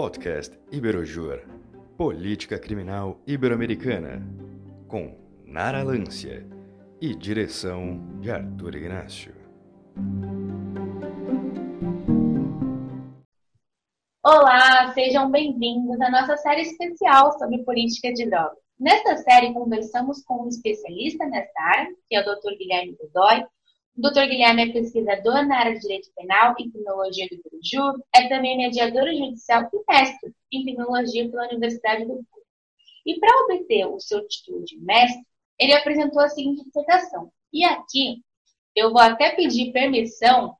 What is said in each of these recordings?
Podcast Iberojur Política Criminal Ibero-Americana com Nara Lância e direção de Arthur Ignacio. Olá, sejam bem-vindos à nossa série especial sobre política de drogas. Nesta série, conversamos com um especialista nessa área, que é o Dr. Guilherme Godoy. O Dr. Guilherme é pesquisador na área de Direito Penal e Criminologia do Perujur, é também mediador judicial e mestre em Criminologia pela Universidade do Rio. E para obter o seu título de mestre, ele apresentou a seguinte dissertação. E aqui eu vou até pedir permissão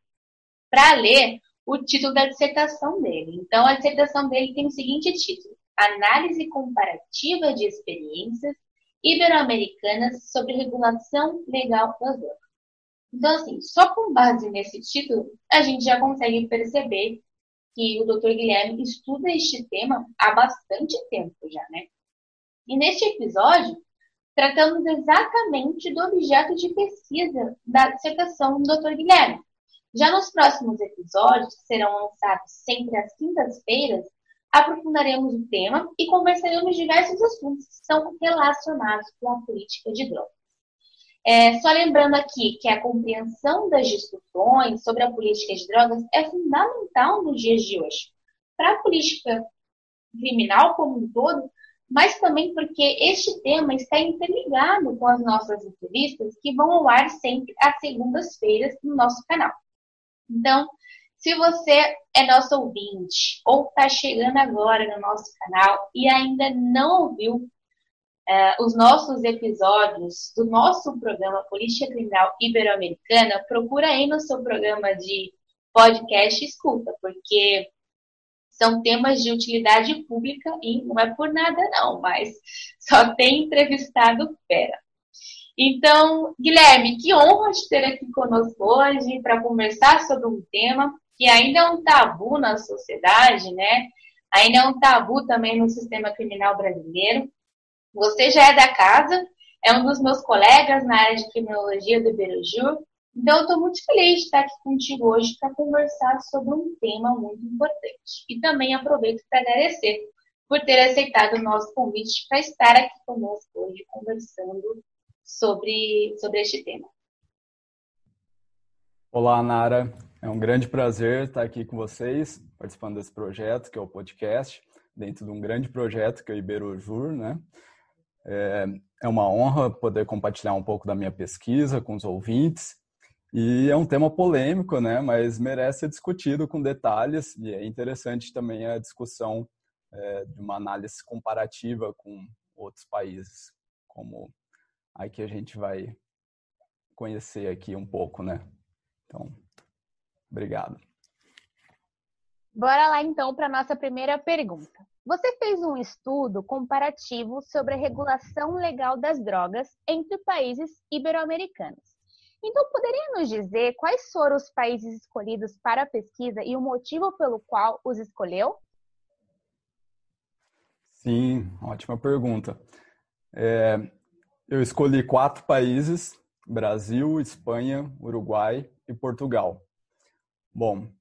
para ler o título da dissertação dele. Então, a dissertação dele tem o seguinte título: Análise comparativa de experiências ibero-americanas sobre regulação legal das drogas. Então, assim, só com base nesse título, a gente já consegue perceber que o Dr. Guilherme estuda este tema há bastante tempo já, né? E neste episódio, tratamos exatamente do objeto de pesquisa da dissertação do Dr. Guilherme. Já nos próximos episódios, que serão lançados sempre às quintas-feiras, aprofundaremos o tema e conversaremos diversos assuntos que são relacionados com a política de drogas. É, só lembrando aqui que a compreensão das discussões sobre a política de drogas é fundamental nos dias de hoje. Para a política criminal como um todo, mas também porque este tema está interligado com as nossas entrevistas que vão ao ar sempre às segundas-feiras no nosso canal. Então, se você é nosso ouvinte ou está chegando agora no nosso canal e ainda não ouviu uh, os nossos episódios do nosso programa Política Criminal Ibero-Americana, procura aí no seu programa de podcast escuta, porque são temas de utilidade pública e não é por nada não, mas só tem entrevistado fera. Então, Guilherme, que honra te ter aqui conosco hoje para conversar sobre um tema que ainda é um tabu na sociedade, né? Ainda é um tabu também no sistema criminal brasileiro. Você já é da casa, é um dos meus colegas na área de criminologia do Iberojur, então, eu estou muito feliz de estar aqui contigo hoje para conversar sobre um tema muito importante. E também aproveito para agradecer por ter aceitado o nosso convite para estar aqui conosco hoje conversando sobre, sobre este tema. Olá, Nara. É um grande prazer estar aqui com vocês, participando desse projeto, que é o podcast, dentro de um grande projeto que é o Iberojur, né? É, é uma honra poder compartilhar um pouco da minha pesquisa com os ouvintes e é um tema polêmico, né? Mas merece ser discutido com detalhes e é interessante também a discussão é, de uma análise comparativa com outros países, como aí que a gente vai conhecer aqui um pouco, né? Então, obrigado. Bora lá então para nossa primeira pergunta. Você fez um estudo comparativo sobre a regulação legal das drogas entre países ibero-americanos. Então, poderia nos dizer quais foram os países escolhidos para a pesquisa e o motivo pelo qual os escolheu? Sim, ótima pergunta. É, eu escolhi quatro países: Brasil, Espanha, Uruguai e Portugal. Bom,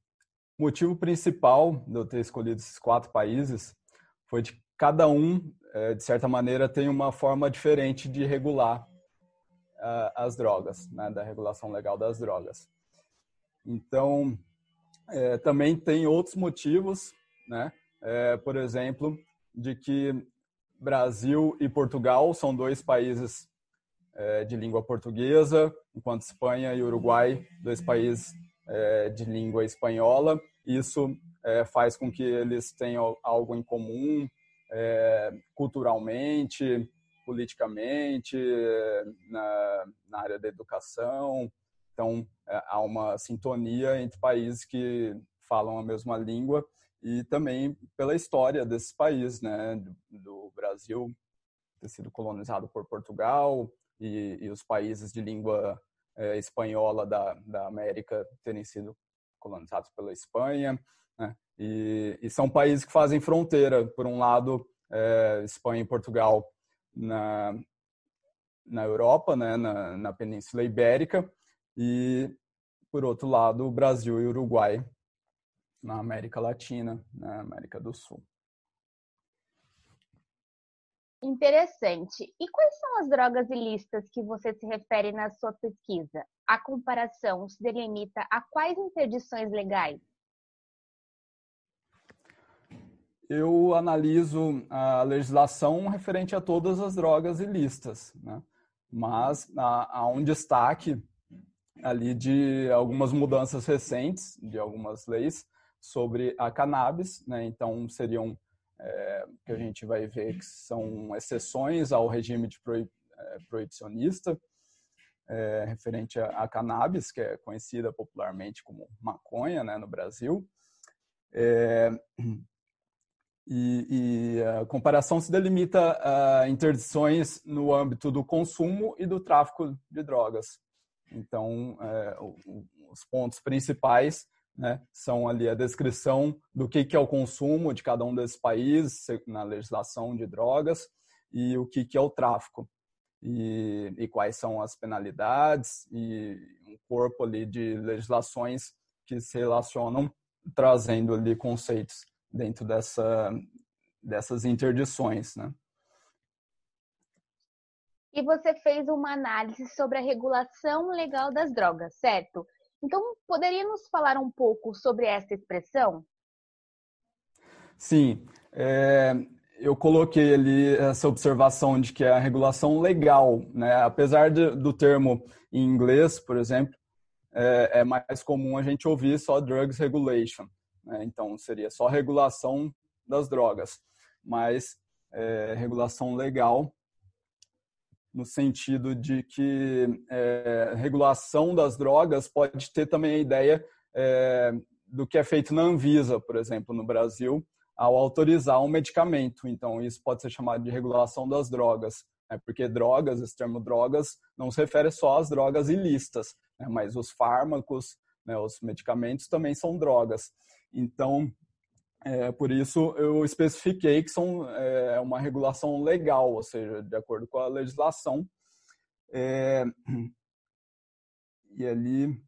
motivo principal de eu ter escolhido esses quatro países foi de cada um, é, de certa maneira, tem uma forma diferente de regular uh, as drogas, né, da regulação legal das drogas. Então, é, também tem outros motivos, né, é, por exemplo, de que Brasil e Portugal são dois países é, de língua portuguesa, enquanto Espanha e Uruguai, dois países é, de língua espanhola. Isso é, faz com que eles tenham algo em comum é, culturalmente, politicamente, na, na área da educação. Então, é, há uma sintonia entre países que falam a mesma língua e também pela história desses países, né? Do, do Brasil ter sido colonizado por Portugal e, e os países de língua é, espanhola da, da América terem sido colonizados pela Espanha. Né? E, e, são países que fazem fronteira. Por um lado, é, Espanha e Portugal na, na Europa, né, na, na Península Ibérica, e, por outro lado, o Brasil e o Uruguai na América Latina, na América do Sul. Interessante. E quais são as drogas ilícitas que você se refere na sua pesquisa? A comparação se delimita a quais interdições legais? Eu analiso a legislação referente a todas as drogas ilícitas, né? mas há, há um destaque ali de algumas mudanças recentes de algumas leis sobre a cannabis, né? então seriam é, que a gente vai ver que são exceções ao regime de proib, é, proibicionista é, referente a, cannabis, que é conhecida popularmente como maconha né, no Brasil. E, e, a comparação se delimita a interdições no âmbito do consumo e do tráfico de drogas. Então, é, os pontos principais né, são ali a descrição do que, que é o consumo de cada um desses países na legislação de drogas e o que, que é o tráfico e, e quais são as penalidades e um corpo ali de legislações que se relacionam trazendo ali conceitos dentro dessa, dessas interdições, né? E você fez uma análise sobre a regulação legal das drogas, certo? Então, poderia nos falar um pouco sobre essa expressão? Sim, é, eu coloquei ali essa observação de que é a regulação legal, né? apesar de, do termo em inglês, por exemplo, é, é, mais comum a gente ouvir só drugs regulation, né? então seria só regulação das drogas, mas é, regulação legal no sentido de que é, regulação das drogas pode ter também a ideia é, do que é feito na Anvisa, por exemplo, no Brasil, ao autorizar um medicamento. Então, isso pode ser chamado de regulação das drogas, né? porque drogas, esse termo drogas, não se refere só às drogas ilícitas, né? mas os fármacos, né? os medicamentos também são drogas. Então, é, por isso, eu especifiquei que são é, uma regulação legal, ou seja, de acordo com a legislação. É, e ali,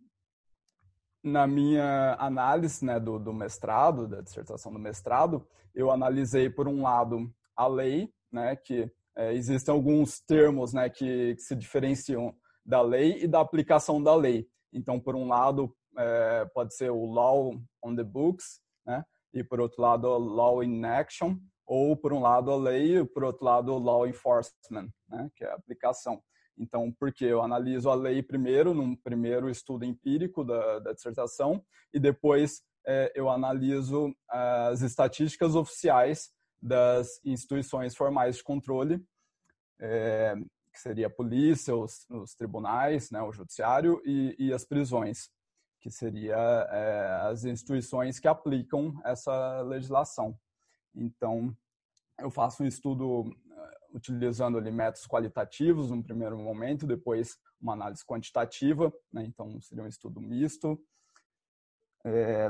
na minha análise né, do, do, mestrado, da dissertação do mestrado, eu analisei, por um lado, a lei, né, que é, existem alguns termos né, que, que, se diferenciam da lei e da aplicação da lei. Então, por um lado, é, pode ser o law on the books, né, e por outro lado law in action, ou por um lado a lei e por outro lado o law enforcement, né, que é a aplicação. Então, porque eu analiso a lei primeiro, num primeiro estudo empírico da, da dissertação, e depois é, eu analiso as estatísticas oficiais das instituições formais de controle, é, que seria a polícia, os, os tribunais, né, o judiciário e, e as prisões que seria é, as instituições que aplicam essa legislação. Então, eu faço um estudo eh, utilizando ali métodos qualitativos no primeiro momento, depois uma análise quantitativa, né? então seria um estudo misto. É,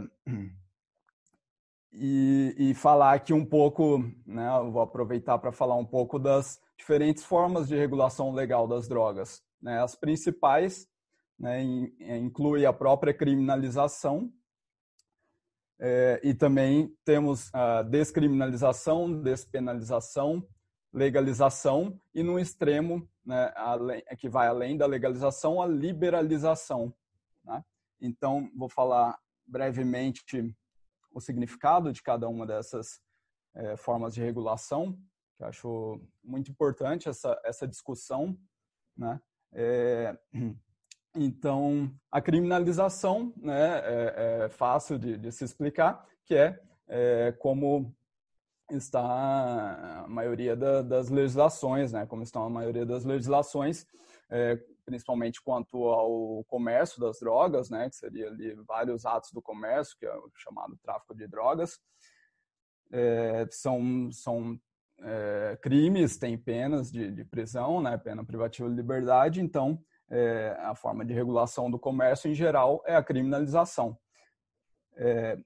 e, e, falar aqui um pouco, né, vou aproveitar para falar um pouco das diferentes formas de regulação legal das drogas. Né? As principais né, é, inclui a própria criminalização é, e também temos a descriminalização, despenalização, legalização e no extremo, né, além, que vai além da legalização, a liberalização. Né? Então, vou falar brevemente o significado de cada uma dessas é, formas de regulação, que acho muito importante essa, essa discussão. Né? É, então, a criminalização né, é, é fácil de, de, se explicar, que é, é, como está a maioria da, das legislações, né, como estão a maioria das legislações, é, principalmente quanto ao comércio das drogas, né, que seria ali vários atos do comércio, que é o chamado tráfico de drogas, é, são, são é, crimes, têm penas de, de prisão, né, pena privativa de liberdade, então é, a forma de regulação do comércio em geral é a criminalização. É,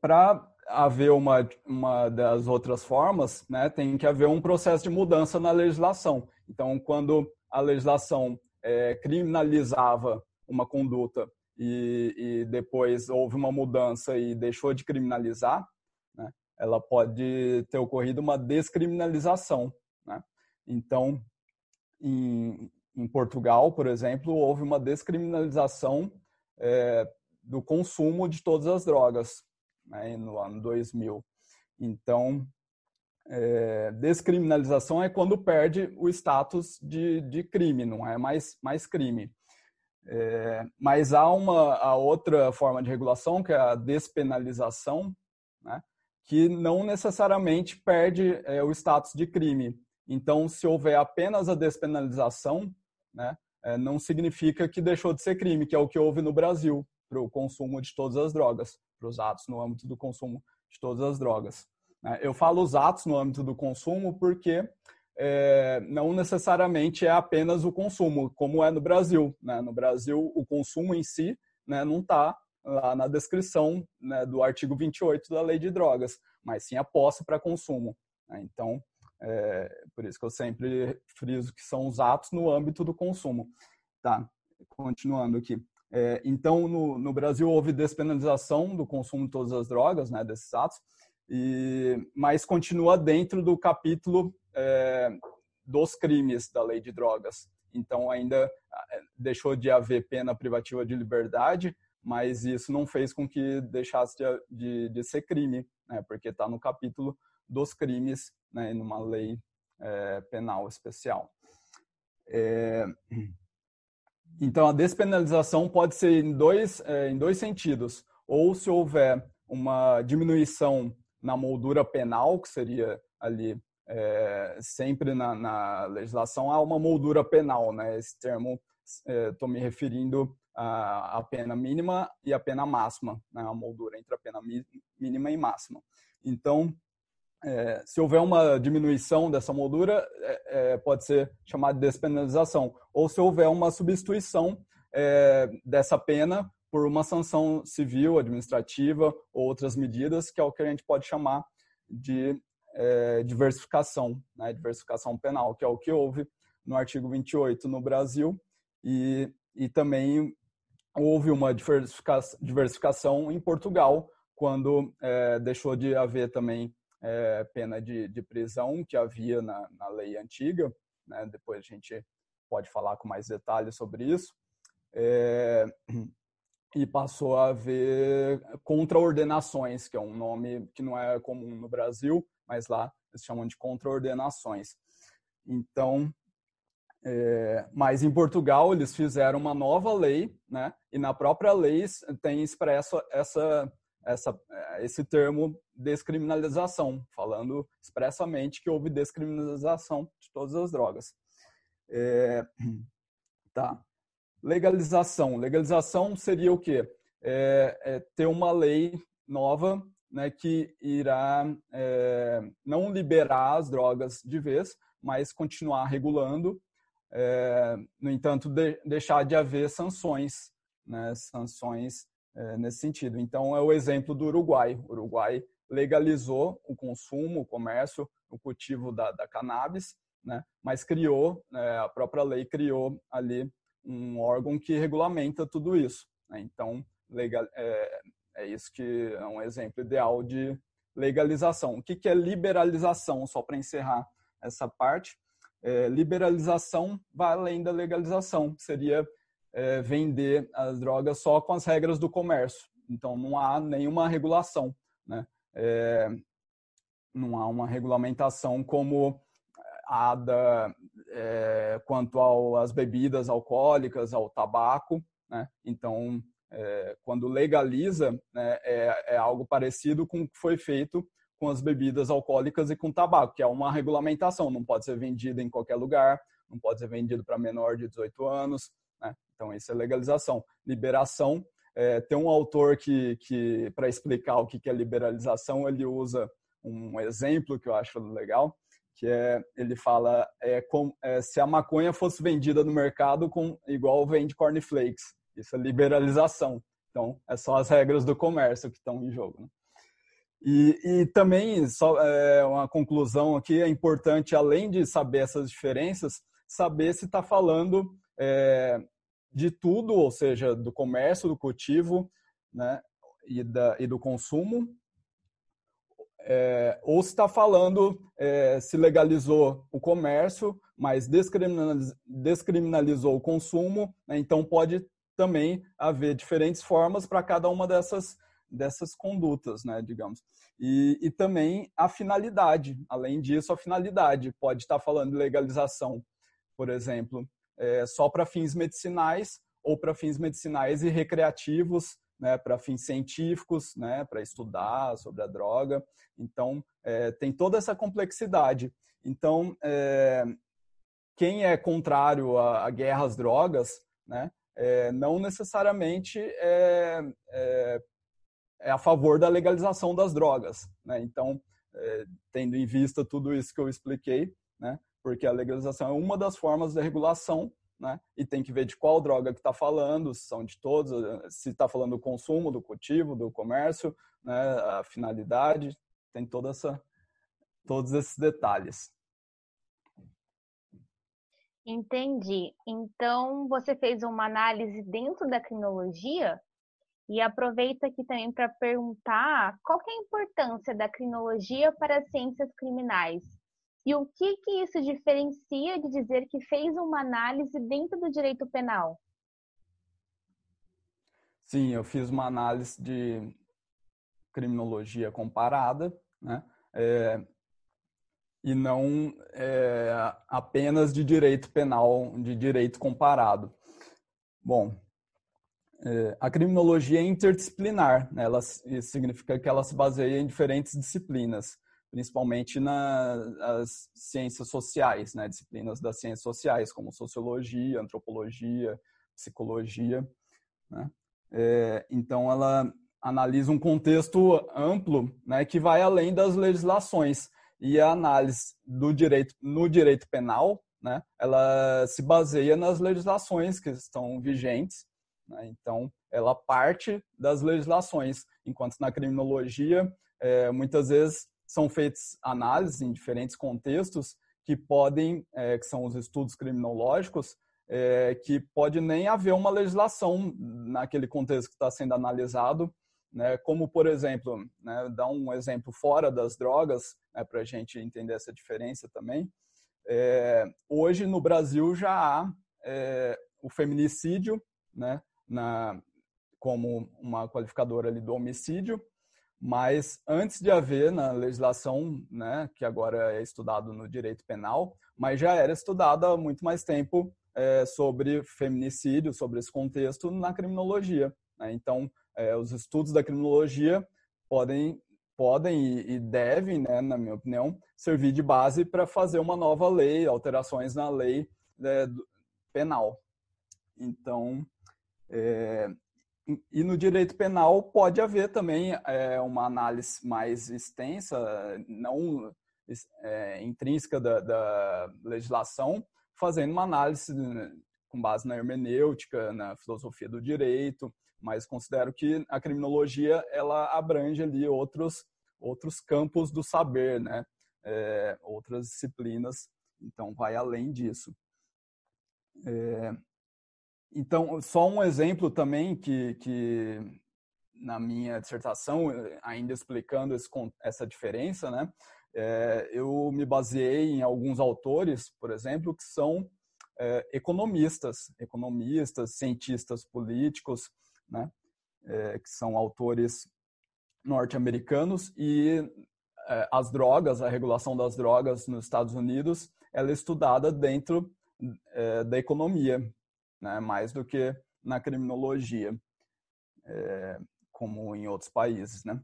Para haver uma, uma das outras formas, né, tem que haver um processo de mudança na legislação. Então, quando a legislação é, criminalizava uma conduta e, e depois houve uma mudança e deixou de criminalizar, né, ela pode ter ocorrido uma descriminalização. Né? Então, em, em, Portugal, por exemplo, houve uma descriminalização é, do consumo de todas as drogas né, no ano 2000. Então, é, descriminalização é quando perde o status de, de crime, não é mais, mais crime. É, mas há uma a outra forma de regulação, que é a despenalização, né, que não necessariamente perde o status de crime. Então, se houver apenas a despenalização, né, é, não significa que deixou de ser crime, que é o que houve no Brasil para o consumo de todas as drogas, para os atos no âmbito do consumo de todas as drogas. Né? Eu falo os atos no âmbito do consumo porque é, não necessariamente é apenas o consumo, como é no Brasil. Né? No Brasil, o consumo em si né, não está lá na descrição né, do artigo 28 da Lei de Drogas, mas sim a posse para consumo. Né? Então, é, por isso que eu sempre friso que são os atos no âmbito do consumo. Tá, continuando aqui. É, então, no, no, Brasil houve despenalização do consumo de todas as drogas, né, desses atos, e, mas continua dentro do capítulo é, dos crimes da lei de drogas. Então, ainda é, deixou de haver pena privativa de liberdade, mas isso não fez com que deixasse de, de, de ser crime, né, porque está no capítulo dos crimes, né, numa lei é, penal especial. É, então, a despenalização pode ser em dois, é, em dois sentidos. Ou se houver uma diminuição na moldura penal, que seria ali é, sempre na, na, legislação há uma moldura penal, né? Esse termo estou é, me referindo à, à, pena mínima e à pena máxima, né? A moldura entre a pena mínima e máxima. Então, é, se houver uma diminuição dessa moldura, é, é, pode ser chamada de despenalização. Ou se houver uma substituição é, dessa pena por uma sanção civil, administrativa ou outras medidas, que é o que a gente pode chamar de é, diversificação, né, diversificação penal, que é o que houve no artigo 28 no Brasil e, e também houve uma diversificação, diversificação em Portugal, quando é, deixou de haver também é, pena de, de, prisão que havia na, na lei antiga, né, depois a gente pode falar com mais detalhes sobre isso, é, e passou a haver contraordenações, que é um nome que não é comum no Brasil, mas lá eles chamam de contraordenações. Então, é, mas em Portugal eles fizeram uma nova lei, né? E na própria lei tem expresso essa, essa, esse termo descriminalização, falando expressamente que houve descriminalização de todas as drogas. É, tá. Legalização. Legalização seria o quê? É, é ter uma lei nova né, que irá é, não liberar as drogas de vez, mas continuar regulando. É, no entanto, de, deixar de haver sanções, né, sanções é, nesse sentido. Então, é o exemplo do Uruguai. O Uruguai legalizou o consumo, o comércio, o cultivo da, da cannabis, né, mas criou, né, a própria lei criou ali um órgão que regulamenta tudo isso. Né? Então, legal, é, é isso que é um exemplo ideal de legalização. O que, que é liberalização? Só para encerrar essa parte. É, liberalização vai além da legalização, seria é, vender as drogas só com as regras do comércio. Então, não há nenhuma regulação, né? É, não há uma regulamentação como a da, é, quanto às bebidas alcoólicas, ao tabaco, né? Então, é, quando legaliza, né, é, é, algo parecido com o que foi feito com as bebidas alcoólicas e com tabaco, que é uma regulamentação, não pode ser vendido em qualquer lugar, não pode ser vendido para menor de 18 anos? Então isso é legalização. Liberação, é, tem um autor que, que para explicar o que é liberalização, ele usa um exemplo que eu acho legal, que é ele fala é, com, é, se a maconha fosse vendida no mercado com igual vende cornflakes, isso é liberalização. Então, é só as regras do comércio que estão em jogo. Né? E, e, também, só é, uma conclusão aqui, é importante, além de saber essas diferenças, saber se está falando é, de tudo, ou seja, do comércio, do cultivo né, e, da, e do consumo, é, ou se está falando é, se legalizou o comércio, mas descriminalizou, descriminalizou o consumo, né, então pode também haver diferentes formas para cada uma dessas, dessas condutas, né, digamos. E, e também a finalidade, além disso, a finalidade. Pode estar tá falando de legalização, por exemplo, é, só para fins medicinais ou para fins medicinais e recreativos, né, para fins científicos, né, para estudar sobre a droga. Então, é, tem toda essa complexidade. Então, é, quem é contrário à, à, guerra às drogas, né, é, não necessariamente é, é, é, a favor da legalização das drogas. Né? Então, é, tendo em vista tudo isso que eu expliquei, né, porque a legalização é uma das formas de regulação né? E tem que ver de qual droga que está falando, se são de todos, se está falando do consumo, do cultivo, do comércio, né? A finalidade, tem toda essa, todos esses detalhes. Entendi. Então você fez uma análise dentro da crinologia e aproveita aqui também para perguntar qual é a importância da crinologia para as ciências criminais e o que, que isso diferencia de dizer que fez uma análise dentro do direito penal? Sim, eu fiz uma análise de criminologia comparada, né? É, e não é, apenas de direito penal, de direito comparado. Bom, é, a criminologia é interdisciplinar, né? ela, isso significa que ela se baseia em diferentes disciplinas principalmente nas ciências sociais, né, disciplinas das ciências sociais, como sociologia, antropologia, psicologia. Né? É, então, ela analisa um contexto amplo né, que vai além das legislações. E a análise do direito no direito penal, né, ela se baseia nas legislações que estão vigentes. Né? Então, ela parte das legislações, enquanto na criminologia, é, muitas vezes são feitas análises em diferentes contextos que podem, é, que são os estudos criminológicos, é, que pode nem haver uma legislação naquele contexto que está sendo analisado, né, como, por exemplo, né, dar um exemplo fora das drogas, né, para a gente entender essa diferença também. É, hoje, no Brasil, já há é, o feminicídio né, na, como uma qualificadora ali do homicídio, mas antes de haver na legislação, né, que agora é estudado no direito penal, mas já era estudado há muito mais tempo é, sobre feminicídio, sobre esse contexto na criminologia. Né? Então, é, os estudos da criminologia podem, podem e devem, né, na minha opinião, servir de base para fazer uma nova lei, alterações na lei é, penal. Então, é, e no direito penal pode haver também é, uma análise mais extensa, não é, intrínseca da, da, legislação, fazendo uma análise com base na hermenêutica, na filosofia do direito, mas considero que a criminologia ela abrange ali outros outros campos do saber, né? É, outras disciplinas, então vai além disso. É, então, só um exemplo também que, que na minha dissertação, ainda explicando esse, essa diferença, né, é, eu me baseei em alguns autores, por exemplo, que são é, economistas, economistas, cientistas políticos, né, é, que são autores norte-americanos e as drogas, a regulação das drogas nos Estados Unidos, ela é estudada dentro da economia, né, mais do que na criminologia, é, como em outros países. Né?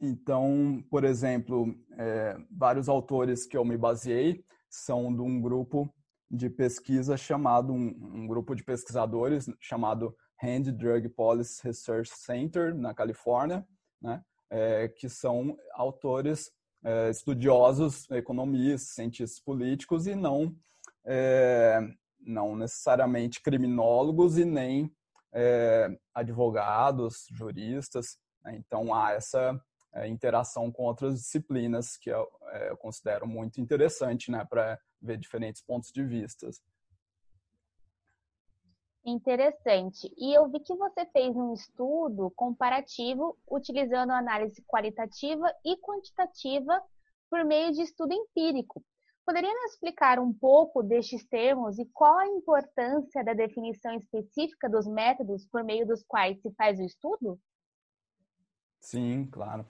Então, por exemplo, é, vários autores que eu me baseei são de um grupo de pesquisa chamado, um, um grupo de pesquisadores chamado Hand Drug Policy Research Center, na Califórnia, né? É, que são autores é, estudiosos, economistas, cientistas políticos e não é, não necessariamente criminólogos e nem é, advogados, juristas. Né? Então há essa é, interação com outras disciplinas que eu, é, eu considero muito interessante né, para ver diferentes pontos de vista. Interessante. E eu vi que você fez um estudo comparativo utilizando análise qualitativa e quantitativa por meio de estudo empírico. Poderia nos explicar um pouco destes termos e qual a importância da definição específica dos métodos por meio dos quais se faz o estudo? Sim, claro.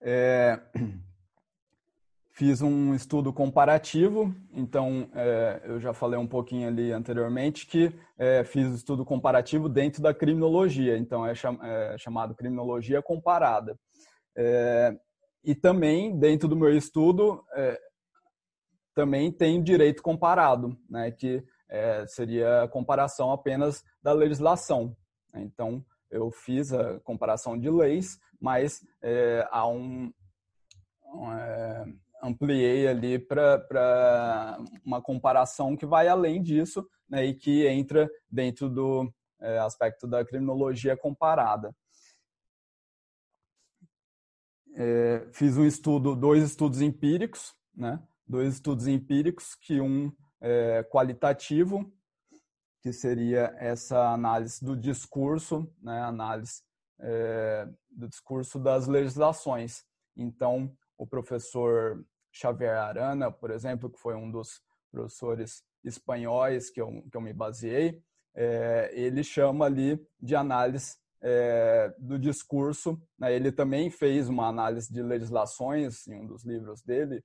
É... Fiz um estudo comparativo, então é, eu já falei um pouquinho ali anteriormente que é, fiz o estudo comparativo dentro da criminologia, então é, cham é chamado criminologia comparada. É, e também, dentro do meu estudo, é, também tem direito comparado, né, que é, seria a comparação apenas da legislação. Então, eu fiz a comparação de leis, mas há um, um ampliei ali para uma comparação que vai além disso né, e que entra dentro do é, aspecto da criminologia comparada. É, fiz um estudo, dois estudos empíricos, né, dois estudos empíricos, que um é, qualitativo, que seria essa análise do discurso, né, análise é, do discurso das legislações. Então, o professor Xavier Arana, por exemplo, que foi um dos professores espanhóis que eu, que eu me baseei, é, ele chama ali de análise é, do discurso. Né? Ele também fez uma análise de legislações em um dos livros dele,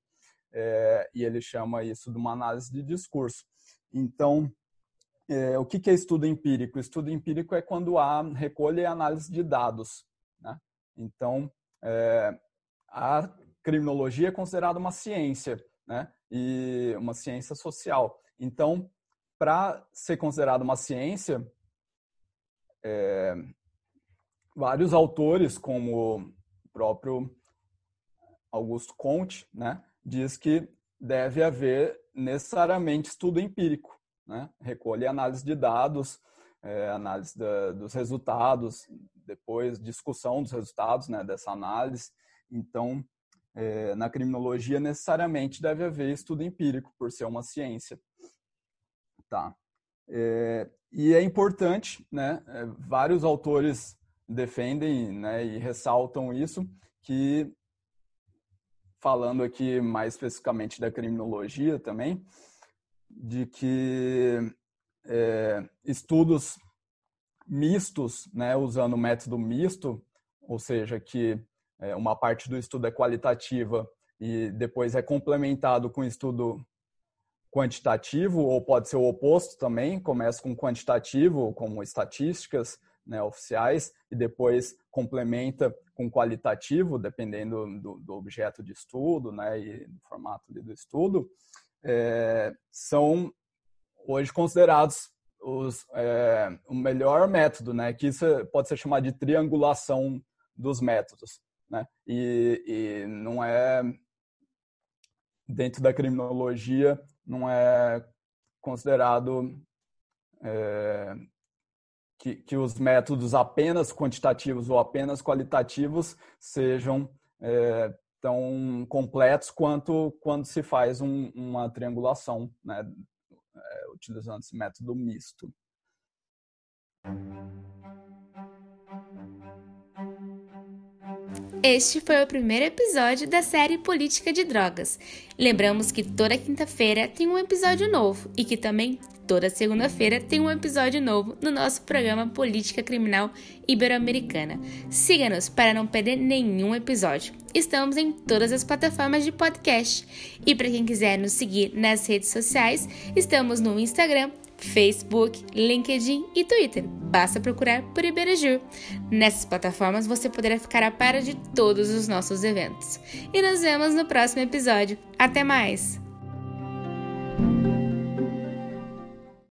é, e ele chama isso de uma análise de discurso. Então, é, o que, é estudo empírico? Estudo empírico é quando há recolha e análise de dados. Né? Então, é, a criminologia é considerada uma ciência, né? E uma ciência social. Então, para ser considerada uma ciência, é, vários autores, como o próprio Augusto Comte, né, diz que deve haver necessariamente estudo empírico, né? recolha e análise de dados, é, análise da, dos resultados, depois discussão dos resultados né, dessa análise. Então, é, na criminologia necessariamente deve haver estudo empírico, por ser uma ciência. Tá. É, e é importante, né, é, vários autores defendem né, e ressaltam isso, que, falando aqui mais especificamente da criminologia também, de que é, estudos mistos, né, usando o método misto, ou seja, que é, uma parte do estudo é qualitativa e depois é complementado com estudo quantitativo, ou pode ser o oposto também, começa com quantitativo, como estatísticas né, oficiais, e depois complementa com qualitativo, dependendo do, do objeto de estudo né, e do formato do estudo, é, são hoje considerados os, é, o melhor método, né, que isso pode ser chamado de triangulação dos métodos né? E, e não é dentro da criminologia não é considerado é, que, que, os métodos apenas quantitativos ou apenas qualitativos sejam é, tão completos quanto quando se faz um, uma triangulação, né, é, utilizando esse método misto. Este foi o primeiro episódio da série Política de Drogas. Lembramos que toda quinta-feira tem um episódio novo e que também toda segunda-feira tem um episódio novo no nosso programa Política Criminal Ibero-Americana. Siga-nos para não perder nenhum episódio. Estamos em todas as plataformas de podcast. E para quem quiser nos seguir nas redes sociais, estamos no Instagram, Facebook, LinkedIn e Twitter. Basta procurar por Iberajur. Nessas plataformas você poderá ficar a par de todos os nossos eventos. E nos vemos no próximo episódio. Até mais!